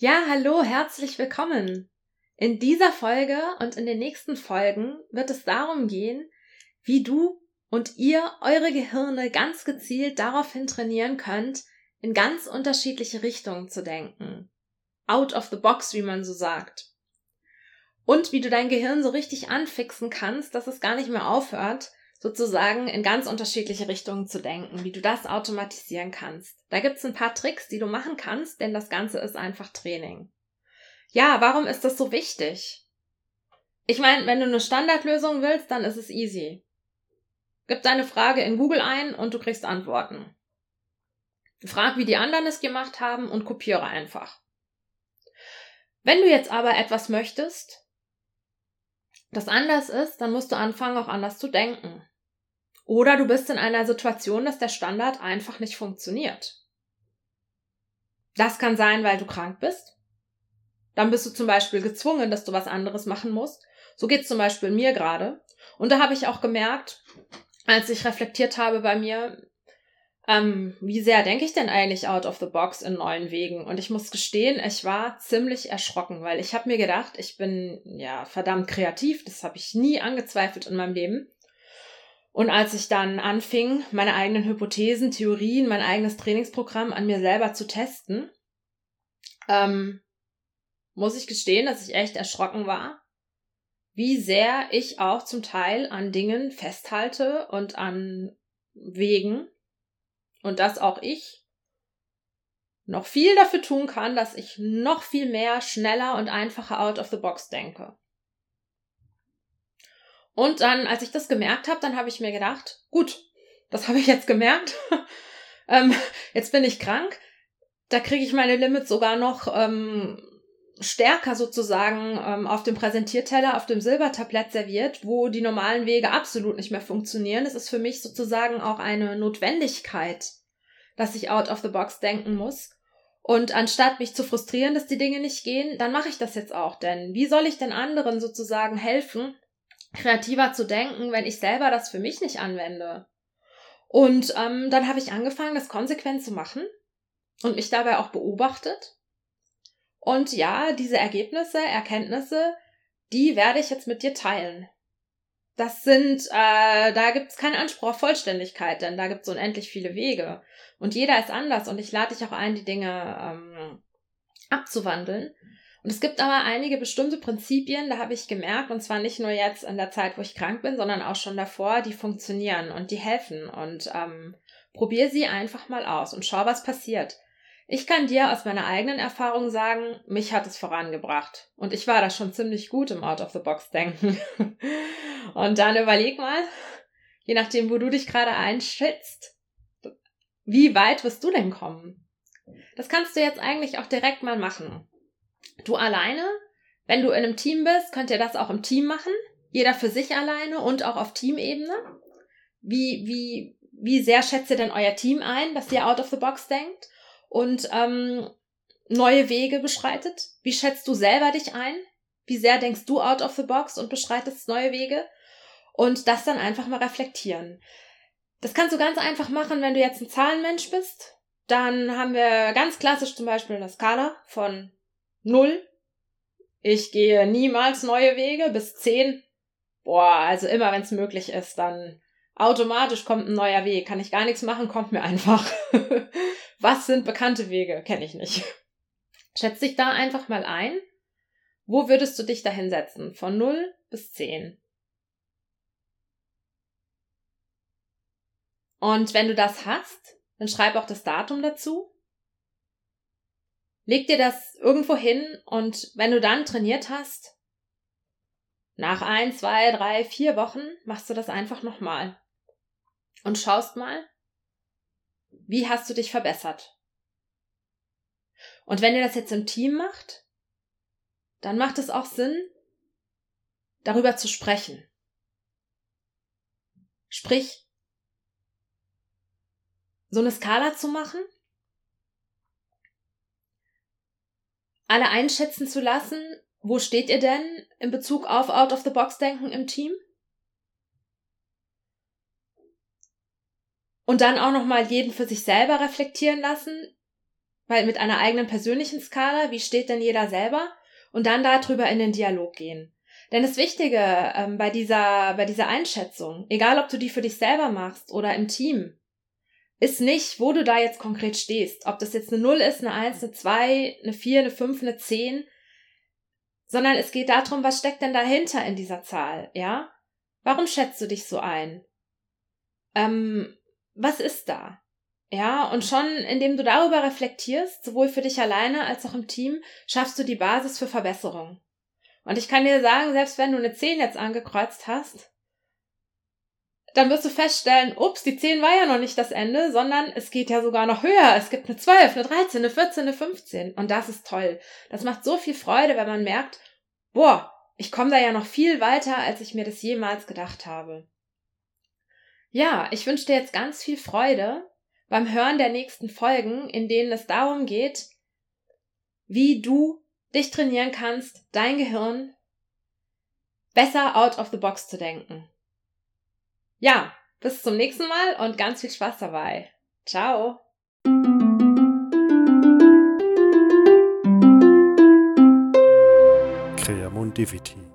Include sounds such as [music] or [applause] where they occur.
Ja, hallo, herzlich willkommen. In dieser Folge und in den nächsten Folgen wird es darum gehen, wie du und ihr eure Gehirne ganz gezielt daraufhin trainieren könnt, in ganz unterschiedliche Richtungen zu denken. Out of the box, wie man so sagt. Und wie du dein Gehirn so richtig anfixen kannst, dass es gar nicht mehr aufhört, sozusagen in ganz unterschiedliche Richtungen zu denken, wie du das automatisieren kannst. Da gibt's ein paar Tricks, die du machen kannst, denn das Ganze ist einfach Training. Ja, warum ist das so wichtig? Ich meine, wenn du eine Standardlösung willst, dann ist es easy. Gib deine Frage in Google ein und du kriegst Antworten. Frag, wie die anderen es gemacht haben und kopiere einfach. Wenn du jetzt aber etwas möchtest, das anders ist, dann musst du anfangen, auch anders zu denken. Oder du bist in einer Situation, dass der Standard einfach nicht funktioniert. Das kann sein, weil du krank bist. Dann bist du zum Beispiel gezwungen, dass du was anderes machen musst. So geht's zum Beispiel mir gerade. Und da habe ich auch gemerkt, als ich reflektiert habe bei mir, ähm, wie sehr denke ich denn eigentlich out of the box in neuen Wegen? Und ich muss gestehen, ich war ziemlich erschrocken, weil ich habe mir gedacht, ich bin ja verdammt kreativ, das habe ich nie angezweifelt in meinem Leben. Und als ich dann anfing, meine eigenen Hypothesen, Theorien, mein eigenes Trainingsprogramm an mir selber zu testen, ähm, muss ich gestehen, dass ich echt erschrocken war, wie sehr ich auch zum Teil an Dingen festhalte und an Wegen, und dass auch ich noch viel dafür tun kann, dass ich noch viel mehr schneller und einfacher out of the box denke. Und dann, als ich das gemerkt habe, dann habe ich mir gedacht, gut, das habe ich jetzt gemerkt. [laughs] ähm, jetzt bin ich krank. Da kriege ich meine Limits sogar noch ähm, stärker sozusagen ähm, auf dem Präsentierteller, auf dem Silbertablett serviert, wo die normalen Wege absolut nicht mehr funktionieren. Es ist für mich sozusagen auch eine Notwendigkeit, dass ich out of the box denken muss. Und anstatt mich zu frustrieren, dass die Dinge nicht gehen, dann mache ich das jetzt auch. Denn wie soll ich denn anderen sozusagen helfen, kreativer zu denken, wenn ich selber das für mich nicht anwende? Und ähm, dann habe ich angefangen, das konsequent zu machen und mich dabei auch beobachtet und ja, diese Ergebnisse, Erkenntnisse, die werde ich jetzt mit dir teilen. Das sind, äh, da gibt's keinen Anspruch auf Vollständigkeit, denn da gibt's unendlich viele Wege. Und jeder ist anders und ich lade dich auch ein, die Dinge ähm, abzuwandeln. Und es gibt aber einige bestimmte Prinzipien, da habe ich gemerkt, und zwar nicht nur jetzt in der Zeit, wo ich krank bin, sondern auch schon davor, die funktionieren und die helfen. Und ähm, probier sie einfach mal aus und schau, was passiert. Ich kann dir aus meiner eigenen Erfahrung sagen, mich hat es vorangebracht. Und ich war da schon ziemlich gut im Out-of-the-Box-Denken. [laughs] Und dann überleg mal, je nachdem, wo du dich gerade einschätzt, wie weit wirst du denn kommen? Das kannst du jetzt eigentlich auch direkt mal machen. Du alleine, wenn du in einem Team bist, könnt ihr das auch im Team machen. Jeder für sich alleine und auch auf Teamebene. Wie, wie, wie sehr schätzt ihr denn euer Team ein, dass ihr out of the box denkt? Und ähm, neue Wege beschreitet? Wie schätzt du selber dich ein? Wie sehr denkst du out of the box und beschreitest neue Wege? Und das dann einfach mal reflektieren. Das kannst du ganz einfach machen, wenn du jetzt ein Zahlenmensch bist. Dann haben wir ganz klassisch zum Beispiel eine Skala von 0. Ich gehe niemals neue Wege bis 10. Boah, also immer wenn es möglich ist, dann automatisch kommt ein neuer Weg. Kann ich gar nichts machen, kommt mir einfach. [laughs] Was sind bekannte Wege? Kenne ich nicht. Schätz dich da einfach mal ein. Wo würdest du dich da hinsetzen? Von 0 bis 10. Und wenn du das hast, dann schreib auch das Datum dazu. Leg dir das irgendwo hin und wenn du dann trainiert hast, nach ein, zwei, drei, vier Wochen machst du das einfach nochmal. Und schaust mal, wie hast du dich verbessert? Und wenn ihr das jetzt im Team macht, dann macht es auch Sinn, darüber zu sprechen. Sprich, so eine Skala zu machen, alle einschätzen zu lassen, wo steht ihr denn in Bezug auf Out-of-the-Box-Denken im Team? Und dann auch nochmal jeden für sich selber reflektieren lassen. weil mit einer eigenen persönlichen Skala, wie steht denn jeder selber? Und dann darüber in den Dialog gehen. Denn das Wichtige ähm, bei dieser, bei dieser Einschätzung, egal ob du die für dich selber machst oder im Team, ist nicht, wo du da jetzt konkret stehst. Ob das jetzt eine 0 ist, eine 1, eine 2, eine 4, eine 5, eine 10. Sondern es geht darum, was steckt denn dahinter in dieser Zahl, ja? Warum schätzt du dich so ein? Ähm, was ist da? Ja, und schon indem du darüber reflektierst, sowohl für dich alleine als auch im Team, schaffst du die Basis für Verbesserung. Und ich kann dir sagen, selbst wenn du eine 10 jetzt angekreuzt hast, dann wirst du feststellen, ups, die 10 war ja noch nicht das Ende, sondern es geht ja sogar noch höher. Es gibt eine 12, eine 13, eine 14, eine 15. Und das ist toll. Das macht so viel Freude, wenn man merkt, boah, ich komme da ja noch viel weiter, als ich mir das jemals gedacht habe. Ja, ich wünsche dir jetzt ganz viel Freude beim Hören der nächsten Folgen, in denen es darum geht, wie du dich trainieren kannst, dein Gehirn besser out of the box zu denken. Ja, bis zum nächsten Mal und ganz viel Spaß dabei. Ciao. Creamondivity